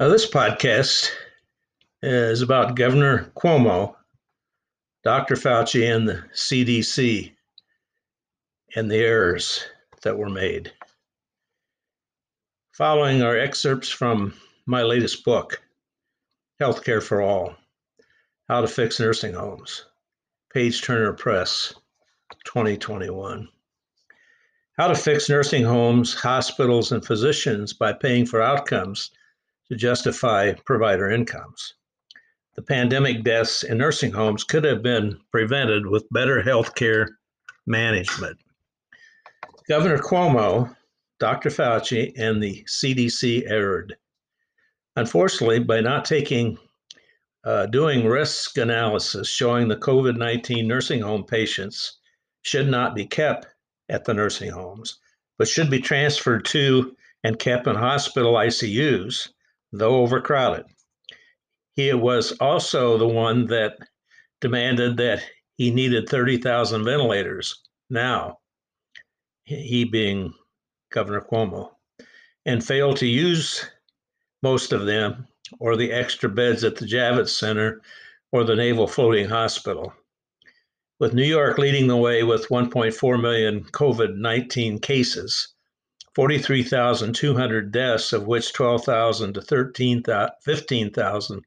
Now, this podcast uh, is about Governor Cuomo, Dr. Fauci, and the CDC and the errors that were made. Following are excerpts from my latest book, Healthcare for All How to Fix Nursing Homes, Page Turner Press, 2021. How to Fix Nursing Homes, Hospitals, and Physicians by Paying for Outcomes to justify provider incomes. The pandemic deaths in nursing homes could have been prevented with better health care management. Governor Cuomo, Dr. Fauci, and the CDC erred. Unfortunately, by not taking uh, doing risk analysis showing the COVID 19 nursing home patients should not be kept at the nursing homes, but should be transferred to and kept in hospital ICUs though overcrowded. He was also the one that demanded that he needed 30,000 ventilators now, he being Governor Cuomo, and failed to use most of them or the extra beds at the Javits Center or the Naval Floating Hospital. With New York leading the way with 1.4 million COVID 19 cases, 43,200 deaths, of which 12,000 to 13, 15,000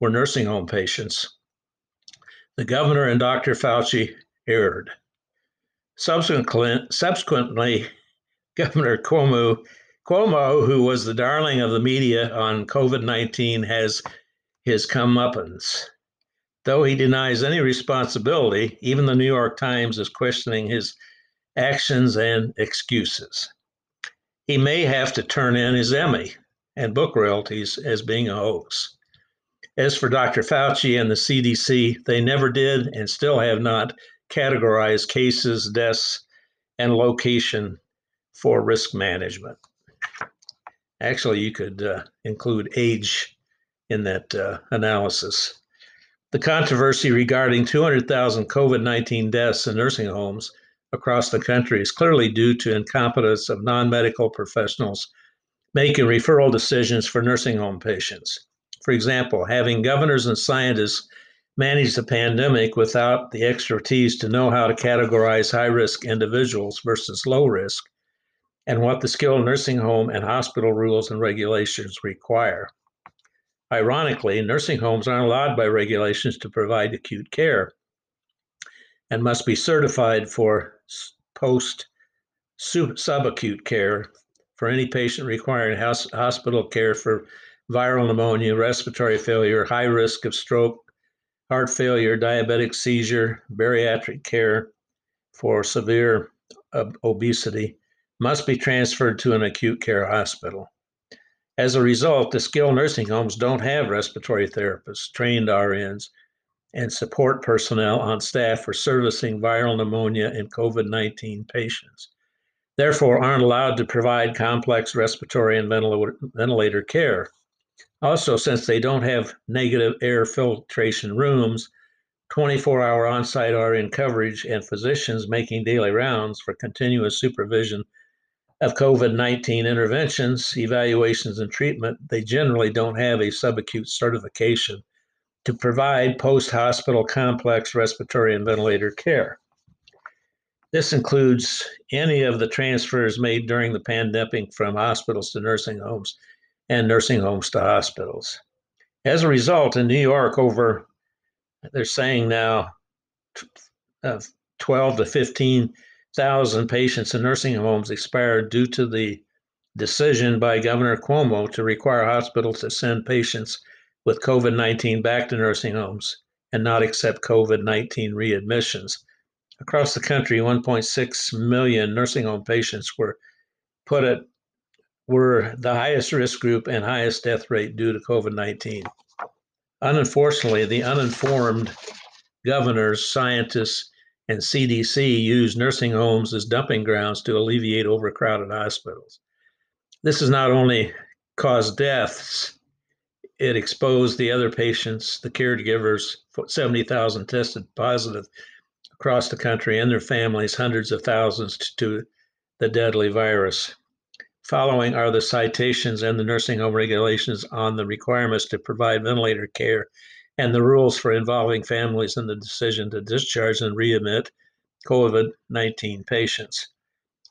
were nursing home patients. The governor and Dr. Fauci erred. Subsequently, subsequently Governor Cuomo, Cuomo, who was the darling of the media on COVID 19, has his comeuppance. Though he denies any responsibility, even the New York Times is questioning his actions and excuses he may have to turn in his Emmy and book royalties as being a hoax. As for Dr. Fauci and the CDC, they never did and still have not categorized cases, deaths, and location for risk management. Actually, you could uh, include age in that uh, analysis. The controversy regarding 200,000 COVID 19 deaths in nursing homes across the country is clearly due to incompetence of non medical professionals making referral decisions for nursing home patients. For example, having governors and scientists manage the pandemic without the expertise to know how to categorize high risk individuals versus low risk and what the skilled nursing home and hospital rules and regulations require. Ironically, nursing homes aren't allowed by regulations to provide acute care and must be certified for post subacute care for any patient requiring house, hospital care for viral pneumonia, respiratory failure, high risk of stroke, heart failure, diabetic seizure, bariatric care for severe obesity must be transferred to an acute care hospital. As a result, the skilled nursing homes don't have respiratory therapists, trained RNs, and support personnel on staff for servicing viral pneumonia and COVID 19 patients. Therefore, aren't allowed to provide complex respiratory and ventilator care. Also, since they don't have negative air filtration rooms, 24 hour on site RN coverage, and physicians making daily rounds for continuous supervision of COVID 19 interventions, evaluations, and treatment, they generally don't have a subacute certification to provide post hospital complex respiratory and ventilator care. This includes any of the transfers made during the pandemic from hospitals to nursing homes and nursing homes to hospitals. As a result, in New York, over they're saying now uh, 12 to 15,000 patients in nursing homes expired due to the decision by Governor Cuomo to require hospitals to send patients with COVID 19 back to nursing homes and not accept COVID 19 readmissions. Across the country, 1.6 million nursing home patients were put at were the highest risk group and highest death rate due to COVID 19. Unfortunately, the uninformed governors, scientists, and CDC use nursing homes as dumping grounds to alleviate overcrowded hospitals. This has not only caused deaths, it exposed the other patients, the caregivers, 70,000 tested positive across the country and their families, hundreds of thousands to the deadly virus. Following are the citations and the nursing home regulations on the requirements to provide ventilator care and the rules for involving families in the decision to discharge and readmit COVID 19 patients.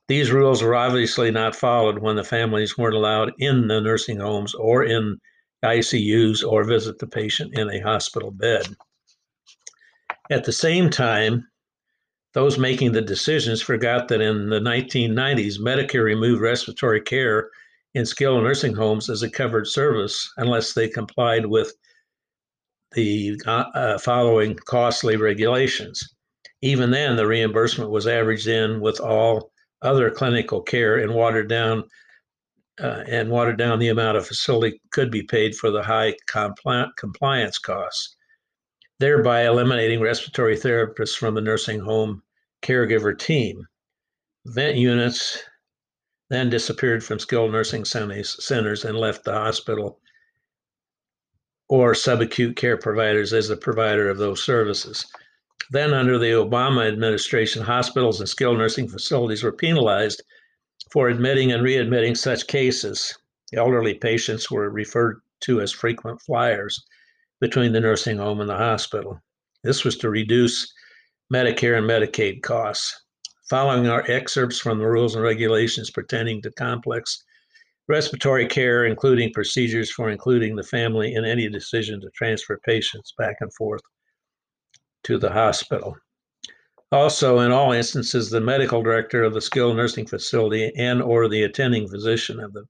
These rules were obviously not followed when the families weren't allowed in the nursing homes or in ICUs or visit the patient in a hospital bed. At the same time, those making the decisions forgot that in the 1990s, Medicare removed respiratory care in skilled nursing homes as a covered service unless they complied with the uh, uh following costly regulations. Even then, the reimbursement was averaged in with all other clinical care and watered down uh, and watered down the amount of facility could be paid for the high compli- compliance costs, thereby eliminating respiratory therapists from the nursing home caregiver team. Vent units then disappeared from skilled nursing centers and left the hospital or subacute care providers as the provider of those services. Then, under the Obama administration, hospitals and skilled nursing facilities were penalized for admitting and readmitting such cases. Elderly patients were referred to as frequent flyers between the nursing home and the hospital. This was to reduce Medicare and Medicaid costs. Following our excerpts from the rules and regulations pertaining to complex respiratory care, including procedures for including the family in any decision to transfer patients back and forth to the hospital. Also, in all instances, the medical director of the skilled nursing facility and or the attending physician of the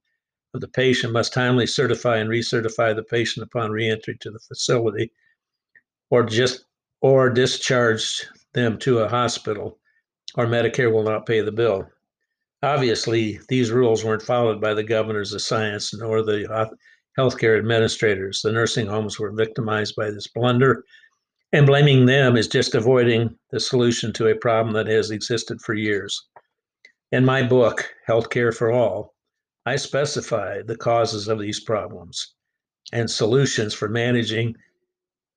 of the patient must timely certify and recertify the patient upon reentry to the facility or just or discharge them to a hospital or Medicare will not pay the bill. Obviously, these rules weren't followed by the governors of science nor the healthcare administrators. The nursing homes were victimized by this blunder and blaming them is just avoiding the solution to a problem that has existed for years. In my book, Healthcare for All, I specify the causes of these problems and solutions for managing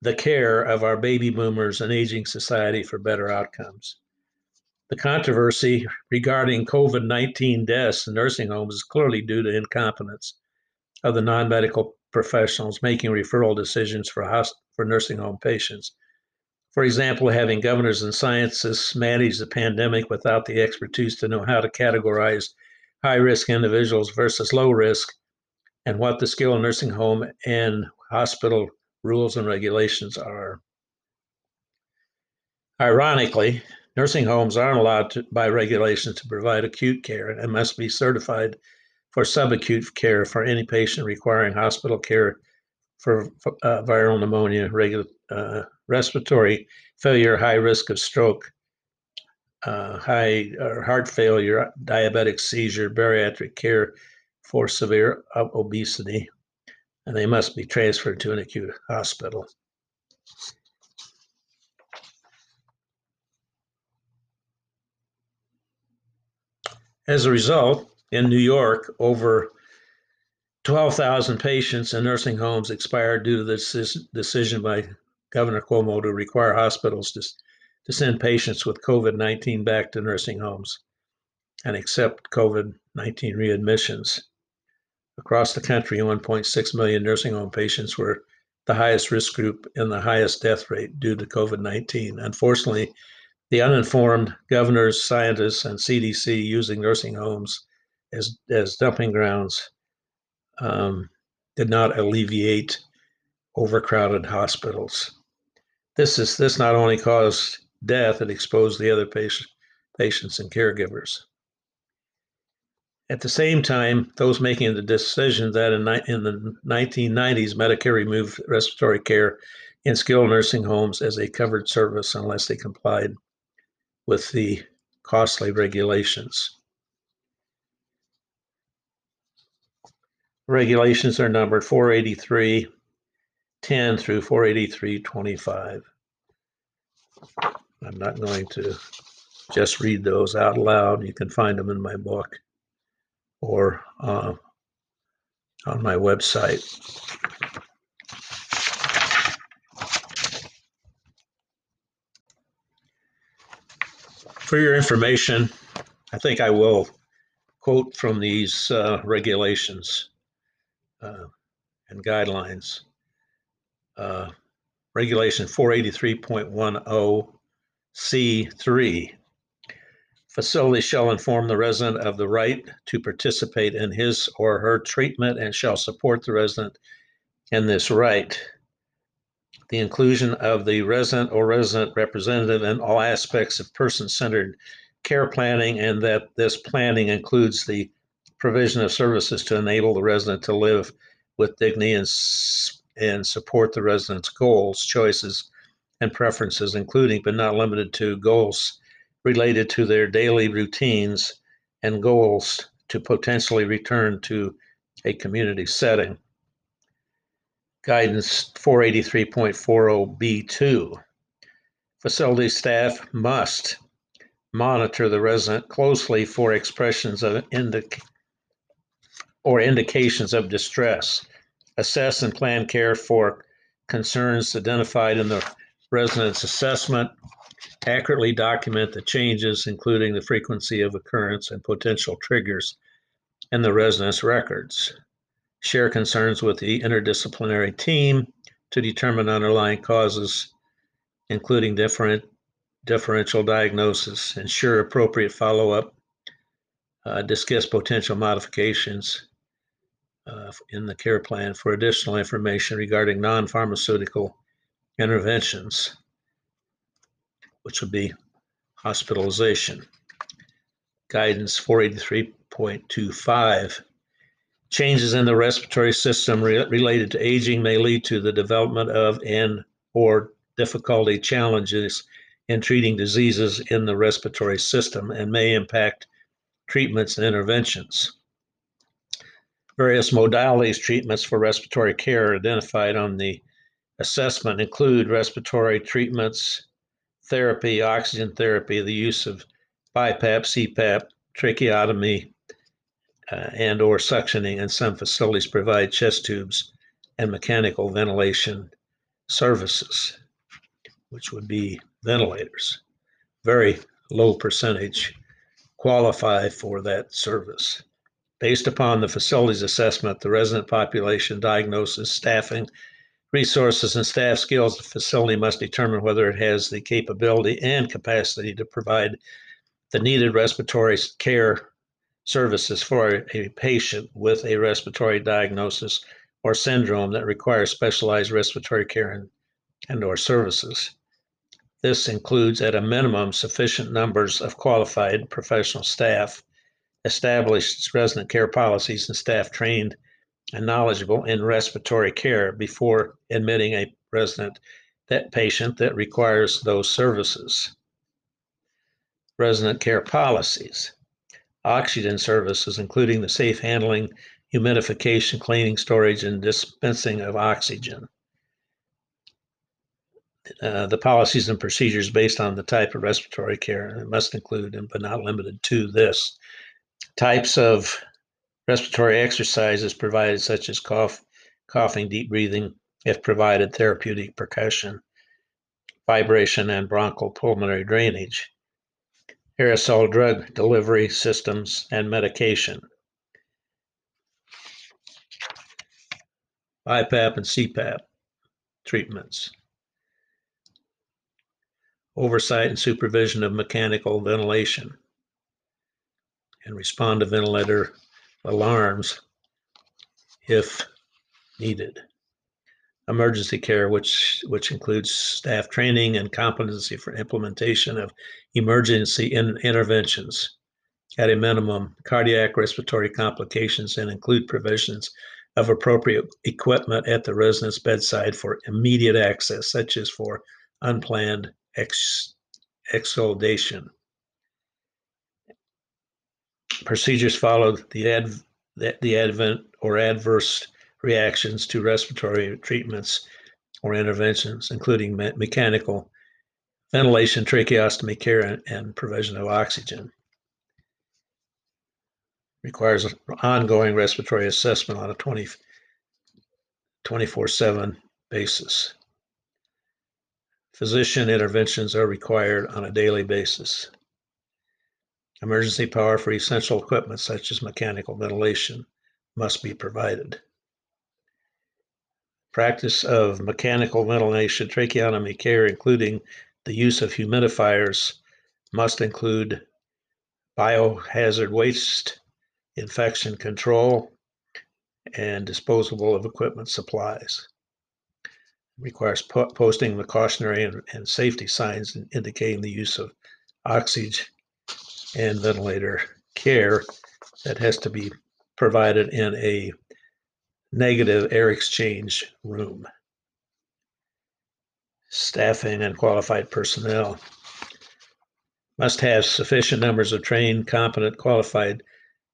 the care of our baby boomers and aging society for better outcomes. The controversy regarding COVID 19 deaths in nursing homes is clearly due to incompetence of the non medical professionals making referral decisions for, for nursing home patients. For example, having governors and scientists manage the pandemic without the expertise to know how to categorize high risk individuals versus low risk and what the skilled nursing home and hospital rules and regulations are. Ironically, nursing homes aren't allowed to, by regulations to provide acute care and must be certified for subacute care for any patient requiring hospital care for uh, viral pneumonia, regular, uh, respiratory failure, high risk of stroke, uh, high uh, heart failure, diabetic seizure, bariatric care for severe obesity, and they must be transferred to an acute hospital. As a result, in New York, over 12,000 patients in nursing homes expired due to this decision by Governor Cuomo to require hospitals to, to send patients with COVID 19 back to nursing homes and accept COVID 19 readmissions. Across the country, 1.6 million nursing home patients were the highest risk group and the highest death rate due to COVID 19. Unfortunately, the uninformed governors, scientists, and CDC using nursing homes as, as dumping grounds um, did not alleviate overcrowded hospitals. This is this not only caused death, it exposed the other patient, patients and caregivers. At the same time, those making the decision that in, in the 1990s, Medicare removed respiratory care in skilled nursing homes as a covered service unless they complied with the costly regulations. Regulations are numbered 483 10 through 483 25. I'm not going to just read those out loud. You can find them in my book or uh, on my website. For your information, I think I will quote from these uh, regulations uh, and guidelines. Uh, Regulation 483.10 C3 Facility shall inform the resident of the right to participate in his or her treatment and shall support the resident in this right. The inclusion of the resident or resident representative in all aspects of person centered care planning, and that this planning includes the provision of services to enable the resident to live with dignity and, and support the resident's goals, choices, and preferences, including but not limited to goals related to their daily routines and goals to potentially return to a community setting. Guidance 483.40B2 Facility staff must monitor the resident closely for expressions of indic- or indications of distress, assess and plan care for concerns identified in the resident's assessment, accurately document the changes, including the frequency of occurrence and potential triggers in the resident's records, share concerns with the interdisciplinary team to determine underlying causes, including different differential diagnosis, ensure appropriate follow up, uh, discuss potential modifications in the care plan for additional information regarding non pharmaceutical interventions, which would be hospitalization. Guidance 483.25. Changes in the respiratory system re- related to aging may lead to the development of and or difficulty challenges in treating diseases in the respiratory system and may impact treatments and interventions. Various modalities treatments for respiratory care identified on the assessment include respiratory treatments, therapy, oxygen therapy, the use of BiPAP, CPAP, tracheotomy, uh, and or suctioning, and some facilities provide chest tubes and mechanical ventilation services, which would be ventilators. Very low percentage qualify for that service. Based upon the facility's assessment, the resident population diagnosis, staffing, resources, and staff skills, the facility must determine whether it has the capability and capacity to provide the needed respiratory care services for a patient with a respiratory diagnosis or syndrome that requires specialized respiratory care and, and or services. This includes, at a minimum, sufficient numbers of qualified professional staff, established resident care policies, and staff trained and knowledgeable in respiratory care before admitting a resident that patient that requires those services. Resident care policies, oxygen services, including the safe handling, humidification, cleaning, storage, and dispensing of oxygen uh, the policies and procedures based on the type of respiratory care. Must include, but not limited to, this types of respiratory exercises provided, such as cough, coughing, deep breathing, if provided, therapeutic percussion, vibration, and bronchial pulmonary drainage, aerosol drug delivery systems, and medication. IPAP and CPAP treatments oversight and supervision of mechanical ventilation, and respond to ventilator alarms if needed. Emergency care, which which includes staff training and competency for implementation of emergency in, interventions. At a minimum, cardiac respiratory complications and include provisions of appropriate equipment at the resident's bedside for immediate access, such as for unplanned ex. Procedures followed the, the advent or adverse reactions to respiratory treatments or interventions, including me- mechanical ventilation, tracheostomy care, and, and provision of oxygen. Requires ongoing respiratory assessment on a 20, 24 7 basis. Physician interventions are required on a daily basis. Emergency power for essential equipment such as mechanical ventilation must be provided. Practice of mechanical ventilation tracheotomy care, including the use of humidifiers, must include biohazard waste, infection control, and disposable of equipment supplies. Requires po- posting the cautionary and, and safety signs indicating the use of oxygen and ventilator care that has to be provided in a negative air exchange room. Staffing and qualified personnel must have sufficient numbers of trained, competent, qualified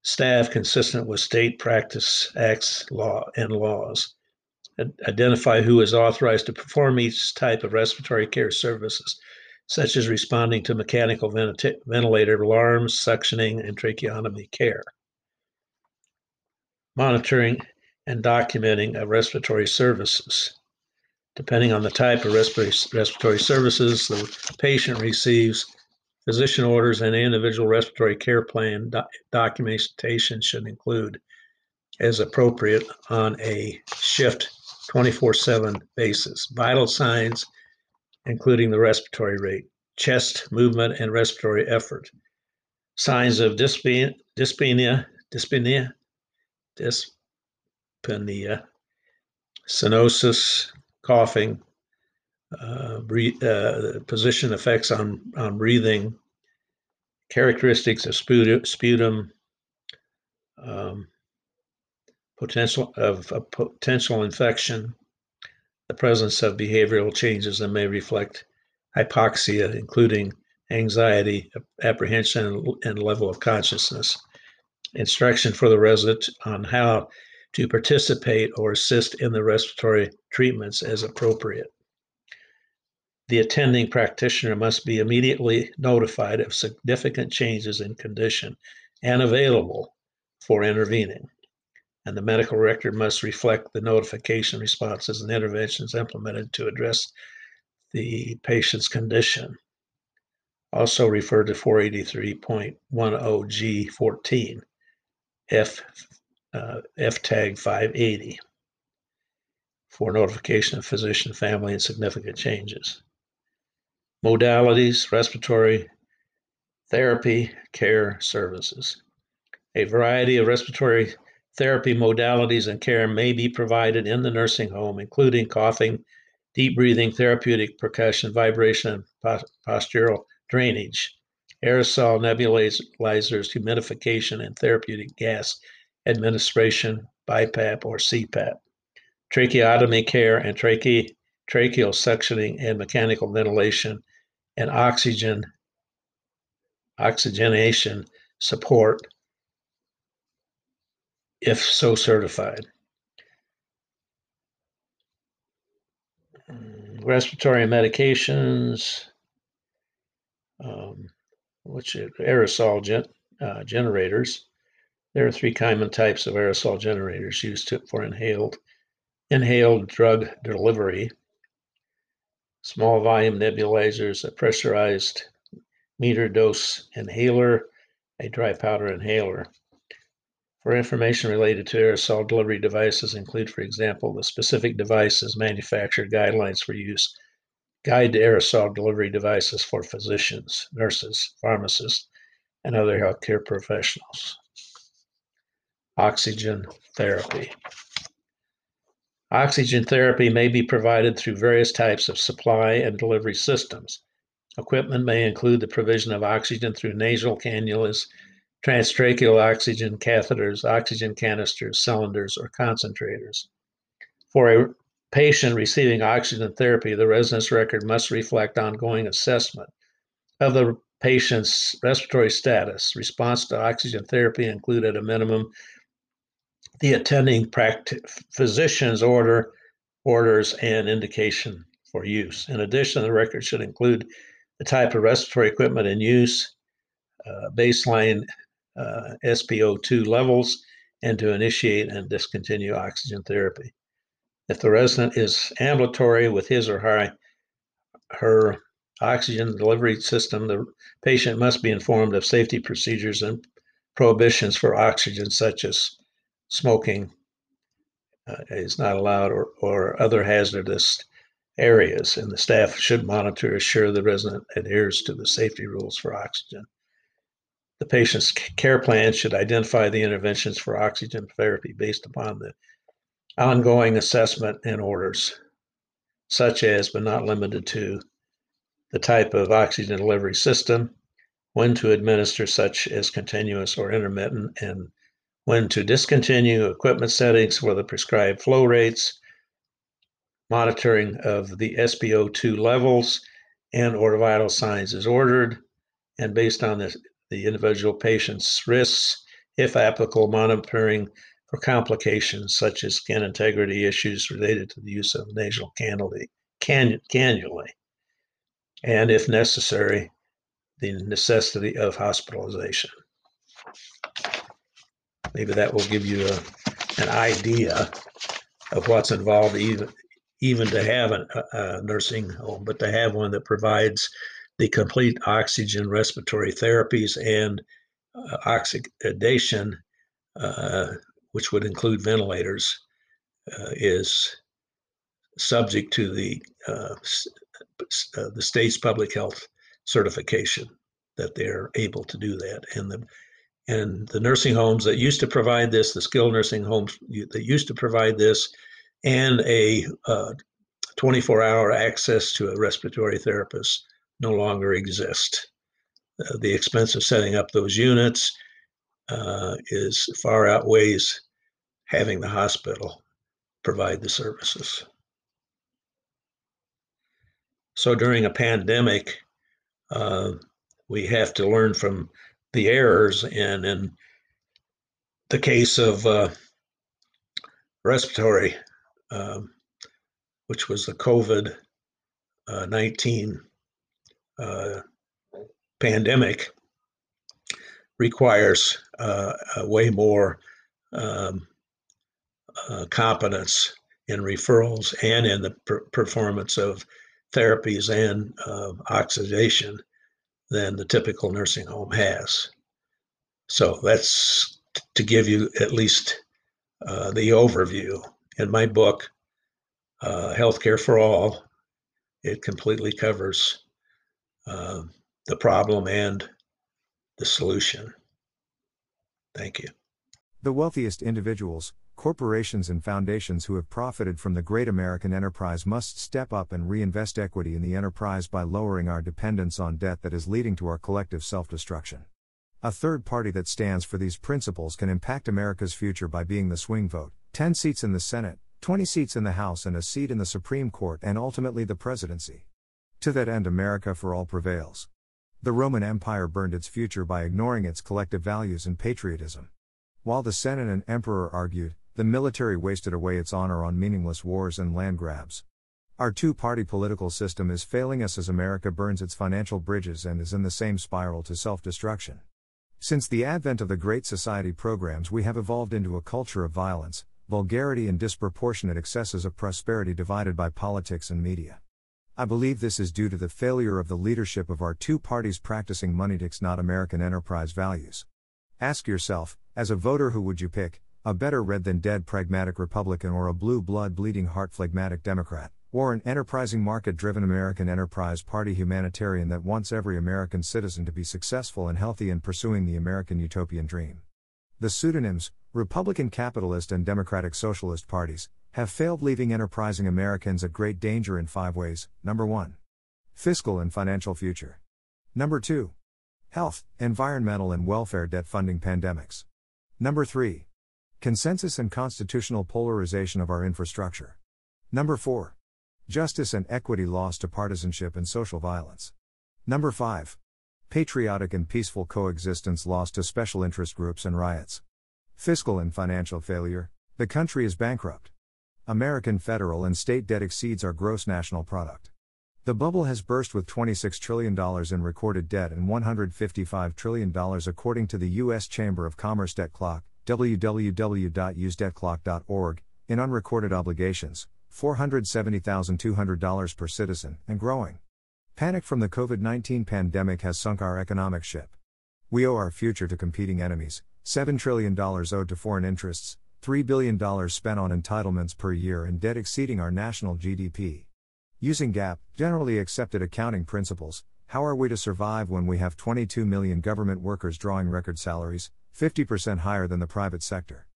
staff consistent with state practice acts law and laws. Identify who is authorized to perform each type of respiratory care services, such as responding to mechanical ventilator alarms, suctioning, and tracheotomy care. Monitoring and documenting of respiratory services. Depending on the type of respiratory, services the patient receives, physician orders and individual respiratory care plan do- documentation should include, as appropriate, on a shift 24 7 basis. Vital signs, including the respiratory rate, chest movement, and respiratory effort. Signs of dyspnea, dyspnea, dyspnea, dyspnea, cyanosis, coughing, uh, breathe, uh, position effects on, on breathing, characteristics of sputum, sputum um, potential of a potential infection, the presence of behavioral changes that may reflect hypoxia, including anxiety, apprehension, and level of consciousness. Instruction for the resident on how to participate or assist in the respiratory treatments as appropriate. The attending practitioner must be immediately notified of significant changes in condition and available for intervening. And the medical record must reflect the notification responses and interventions implemented to address the patient's condition. Also referred to 483.10G14, F uh, FTAG 580 for notification of physician, family, and significant changes. Modalities, respiratory therapy, care services. A variety of respiratory therapy modalities and care may be provided in the nursing home, including coughing, deep breathing, therapeutic percussion, vibration, and postural drainage, aerosol nebulizers, humidification, and therapeutic gas administration, BiPAP or CPAP, tracheotomy care and trache- tracheal suctioning and mechanical ventilation, and oxygen oxygenation support if so certified. Respiratory medications, um, which aerosol gen, uh, generators, there are three common types of aerosol generators used to, for inhaled inhaled drug delivery. Small volume nebulizers, a pressurized meter dose inhaler, a dry powder inhaler. For information related to aerosol delivery devices, include, for example, the specific devices, manufacturer guidelines for use, guide to aerosol delivery devices for physicians, nurses, pharmacists, and other healthcare professionals oxygen therapy. Oxygen therapy may be provided through various types of supply and delivery systems. Equipment may include the provision of oxygen through nasal cannulas, transtracheal oxygen catheters, oxygen canisters, cylinders, or concentrators. For a patient receiving oxygen therapy, the residence record must reflect ongoing assessment of the patient's respiratory status. Response to oxygen therapy include at a minimum the attending physician's order, orders, and indication for use. In addition, the record should include the type of respiratory equipment in use, uh, baseline uh, SpO2 levels, and to initiate and discontinue oxygen therapy. If the resident is ambulatory with his or her, her oxygen delivery system, the patient must be informed of safety procedures and prohibitions for oxygen, such as smoking uh, is not allowed or, or other hazardous areas, and the staff should monitor assure the resident adheres to the safety rules for oxygen. The patient's care plan should identify the interventions for oxygen therapy based upon the ongoing assessment and orders, such as but not limited to the type of oxygen delivery system, when to administer such as continuous or intermittent, and when to discontinue equipment settings for the prescribed flow rates, monitoring of the SpO2 levels and or vital signs is ordered, and based on the, the individual patient's risks, if applicable, monitoring for complications such as skin integrity issues related to the use of nasal cannula, can, cannulae and if necessary, the necessity of hospitalization. Maybe that will give you a, an idea of what's involved, even even to have a, a nursing home, but to have one that provides the complete oxygen respiratory therapies and uh, oxidation, uh, which would include ventilators, uh, is subject to the uh, uh, the state's public health certification that they're able to do that. And the and the nursing homes that used to provide this, the skilled nursing homes that used to provide this, and a 24-hour uh, access to a respiratory therapist no longer exist. Uh, the expense of setting up those units uh, is far outweighs having the hospital provide the services. So during a pandemic, uh, we have to learn from the errors. And in the case of uh, respiratory, um, which was the COVID uh, 19 uh, pandemic, requires uh, way more um, uh, competence in referrals and in the per- performance of therapies and uh, oxidation than the typical nursing home has. So that's to give you at least uh, the overview. In my book, uh, Healthcare for All, it completely covers uh, the problem and the solution. Thank you. The wealthiest individuals, corporations and foundations who have profited from the great American enterprise must step up and reinvest equity in the enterprise by lowering our dependence on debt that is leading to our collective self destruction. A third party that stands for these principles can impact America's future by being the swing vote 10 seats in the Senate, 20 seats in the House, and a seat in the Supreme Court, and ultimately the presidency. To that end, America for all prevails. The Roman Empire burned its future by ignoring its collective values and patriotism. While the Senate and Emperor argued, the military wasted away its honor on meaningless wars and land grabs. Our two party political system is failing us as America burns its financial bridges and is in the same spiral to self destruction. Since the advent of the Great Society programs, we have evolved into a culture of violence, vulgarity, and disproportionate excesses of prosperity divided by politics and media. I believe this is due to the failure of the leadership of our two parties practicing moneytics, not American enterprise values. Ask yourself, as a voter, who would you pick? a better red than dead pragmatic Republican or a blue blood bleeding heart phlegmatic Democrat, or an enterprising market driven American Enterprise Party humanitarian that wants every American citizen to be successful and healthy in pursuing the American utopian dream. The pseudonyms, Republican capitalist and Democratic Socialist parties, have failed, leaving enterprising Americans at great danger in five ways. Number 1. Fiscal and financial future. Number 2. Health, environmental, and welfare debt funding pandemics. Number 3. Consensus and constitutional polarization of our infrastructure. Number 4. Justice and equity lost to partisanship and social violence. Number 5. Patriotic and peaceful coexistence lost to special interest groups and riots. Fiscal and financial failure, the country is bankrupt. American federal and state debt exceeds our gross national product. The bubble has burst with $26 trillion in recorded debt and $155 trillion according to the U.S. Chamber of Commerce Debt Clock, www.usdebtclock.org, in unrecorded obligations, $470,200 per citizen, and growing. Panic from the COVID 19 pandemic has sunk our economic ship. We owe our future to competing enemies $7 trillion owed to foreign interests, $3 billion spent on entitlements per year, and debt exceeding our national GDP. Using GAAP, generally accepted accounting principles, how are we to survive when we have 22 million government workers drawing record salaries, 50% higher than the private sector?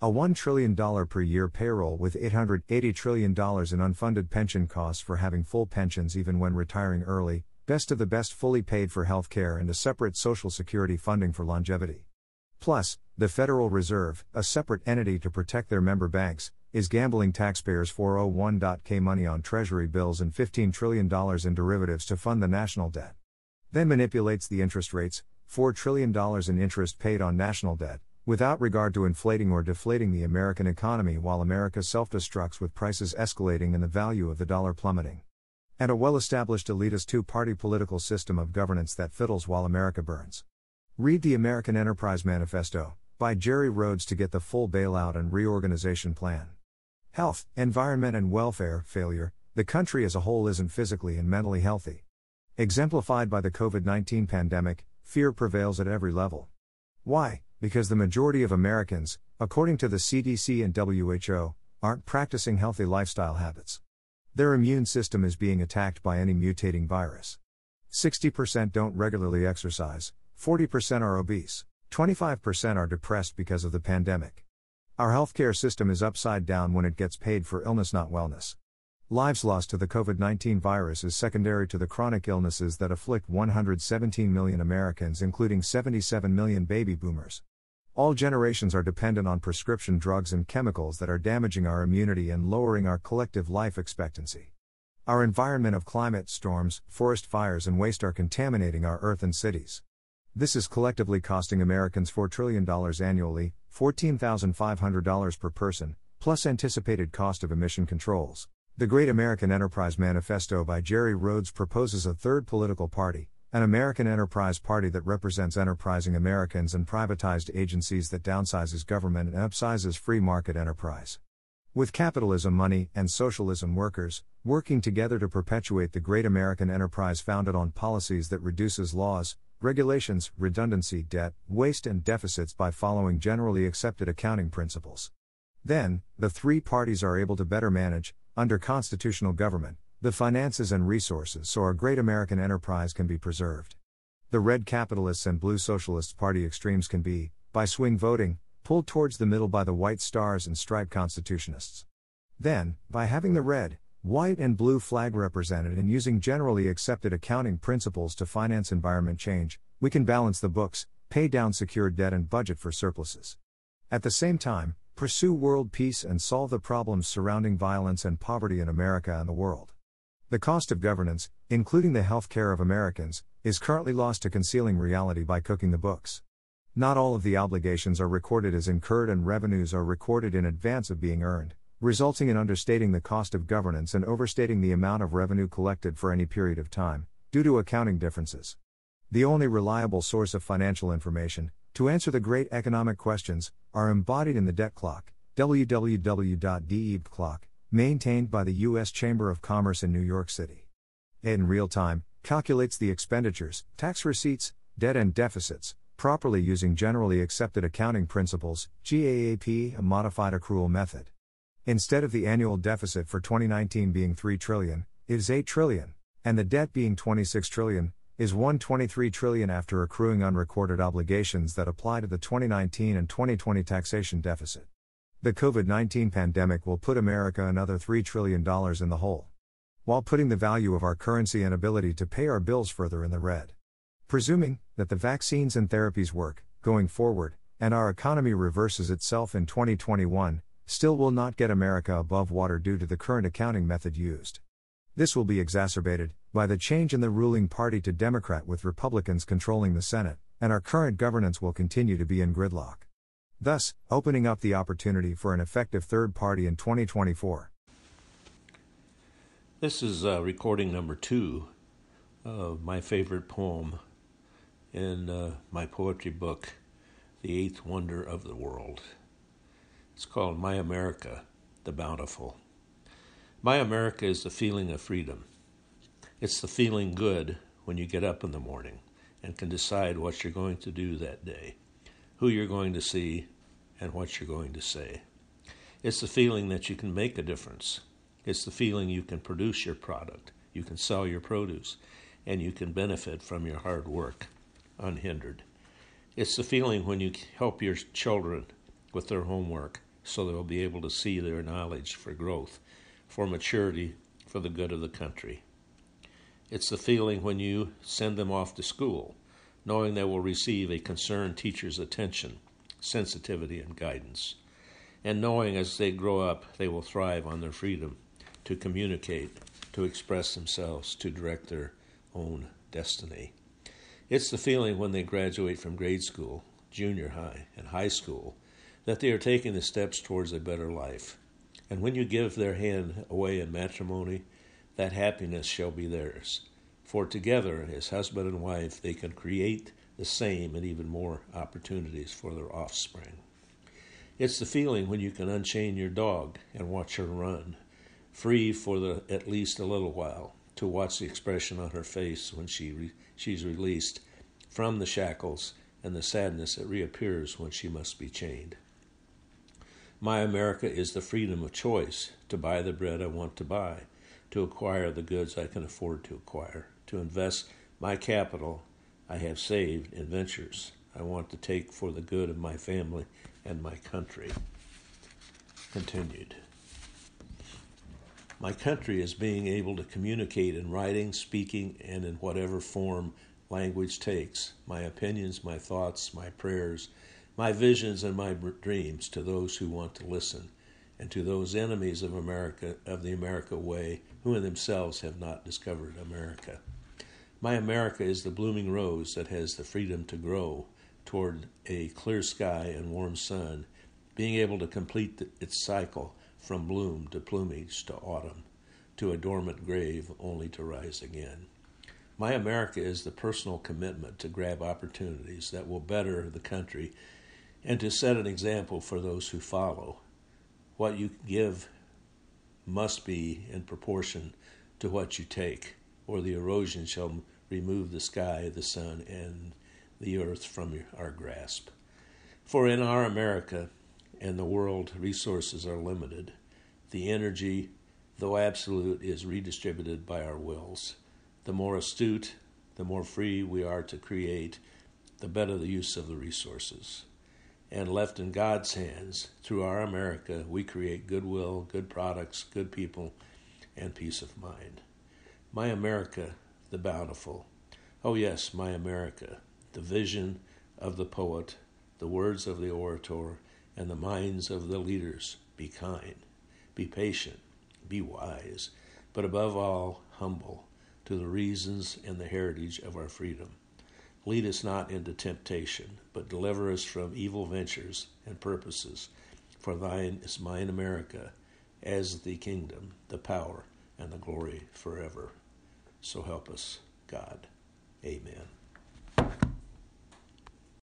A $1 trillion per year payroll with $880 trillion in unfunded pension costs for having full pensions even when retiring early, best of the best fully paid for health care and a separate Social Security funding for longevity. Plus, the Federal Reserve, a separate entity to protect their member banks, is gambling taxpayers 401k money on Treasury bills and $15 trillion in derivatives to fund the national debt. Then manipulates the interest rates, $4 trillion in interest paid on national debt, without regard to inflating or deflating the American economy while America self destructs with prices escalating and the value of the dollar plummeting. And a well established elitist two party political system of governance that fiddles while America burns. Read the American Enterprise Manifesto by Jerry Rhodes to get the full bailout and reorganization plan. Health, environment, and welfare failure, the country as a whole isn't physically and mentally healthy. Exemplified by the COVID 19 pandemic, fear prevails at every level. Why? Because the majority of Americans, according to the CDC and WHO, aren't practicing healthy lifestyle habits. Their immune system is being attacked by any mutating virus. 60% don't regularly exercise, 40% are obese, 25% are depressed because of the pandemic. Our healthcare system is upside down when it gets paid for illness, not wellness. Lives lost to the COVID 19 virus is secondary to the chronic illnesses that afflict 117 million Americans, including 77 million baby boomers. All generations are dependent on prescription drugs and chemicals that are damaging our immunity and lowering our collective life expectancy. Our environment of climate, storms, forest fires, and waste are contaminating our earth and cities. This is collectively costing Americans $4 trillion annually, $14,500 per person, plus anticipated cost of emission controls. The Great American Enterprise Manifesto by Jerry Rhodes proposes a third political party, an American enterprise party that represents enterprising Americans and privatized agencies that downsizes government and upsizes free market enterprise. With capitalism money and socialism workers, working together to perpetuate the great American enterprise founded on policies that reduces laws, regulations, redundancy, debt, waste, and deficits by following generally accepted accounting principles. Then, the three parties are able to better manage, under constitutional government, the finances and resources so our great American enterprise can be preserved. The red capitalists and blue socialists party extremes can be, by swing voting, pulled towards the middle by the white stars and stripe constitutionists. Then, by having the red, white and blue flag represented and using generally accepted accounting principles to finance environment change, we can balance the books, pay down secured debt, and budget for surpluses. At the same time, pursue world peace and solve the problems surrounding violence and poverty in America and the world. The cost of governance, including the health care of Americans, is currently lost to concealing reality by cooking the books. Not all of the obligations are recorded as incurred and revenues are recorded in advance of being earned resulting in understating the cost of governance and overstating the amount of revenue collected for any period of time, due to accounting differences. The only reliable source of financial information, to answer the great economic questions, are embodied in the debt clock, www.deebclock, maintained by the U.S. Chamber of Commerce in New York City. It in real time calculates the expenditures, tax receipts, debt, and deficits, properly using generally accepted accounting principles, GAAP, a modified accrual method. Instead of the annual deficit for 2019 being 3 trillion, it is 8 trillion, and the debt being 26 trillion, is 123 trillion after accruing unrecorded obligations that apply to the 2019 and 2020 taxation deficit. The COVID-19 pandemic will put America another 3 trillion dollars in the hole, while putting the value of our currency and ability to pay our bills further in the red. Presuming that the vaccines and therapies work going forward and our economy reverses itself in 2021, still will not get America above water due to the current accounting method used. This will be exacerbated by the change in the ruling party to Democrat with Republicans controlling the Senate, and our current governance will continue to be in gridlock. Thus, opening up the opportunity for an effective third party in 2024. This is uh, recording number two of my favorite poem in uh, my poetry book, The Eighth Wonder of the World. It's called My America, the Bountiful. My America is the feeling of freedom. It's the feeling good when you get up in the morning and can decide what you're going to do that day, who you're going to see, and what you're going to say. It's the feeling that you can make a difference. It's the feeling you can produce your product, you can sell your produce, and you can benefit from your hard work unhindered. It's the feeling when you help your children with their homework so they'll be able to see their knowledge for growth, for maturity, for the good of the country. It's the feeling when you send them off to school, knowing they will receive a concerned teacher's attention, sensitivity, and guidance, and knowing as they grow up they will thrive on their freedom to communicate, to express themselves, to direct their own destiny. It's the feeling when they graduate from grade school, junior high, and high school that they are taking the steps towards a better life. And when you give their hand away in matrimony, that happiness shall be theirs. For together, as husband and wife, they can create the same and even more opportunities for their offspring. It's the feeling when you can unchain your dog and watch her run, free for the, at least a little while, to watch the expression on her face when she re, she's released from the shackles and the sadness that reappears when she must be chained. My America is the freedom of choice to buy the bread I want to buy, to acquire the goods I can afford to acquire, to invest my capital I have saved in ventures I want to take for the good of my family and my country. Continued. My country is being able to communicate in writing, speaking, and in whatever form language takes my opinions, my thoughts, my prayers, my visions, and my dreams to those who want to listen, and to those enemies of America, of the America way, who in themselves have not discovered America. My America is the blooming rose that has the freedom to grow toward a clear sky and warm sun, being able to complete its cycle from bloom to plumage to autumn, to a dormant grave only to rise again. My America is the personal commitment to grab opportunities that will better the country and to set an example for those who follow. What you give must be in proportion to what you take, or the erosion shall remove the sky, the sun, and the earth from our grasp. For in our America, and the world resources are limited. The energy, though absolute, is redistributed by our wills. The more astute, the more free we are to create, the better the use of the resources. And left in God's hands, through our America, we create goodwill, good products, good people, and peace of mind. My America, the bountiful. Oh, yes, my America, the vision of the poet, the words of the orator, and the minds of the leaders. Be kind, be patient, be wise, but above all, humble to the reasons and the heritage of our freedom. Lead us not into temptation, but deliver us from evil ventures and purposes. For thine is mine America, as the kingdom, the power, and the glory forever. So help us, God. Amen.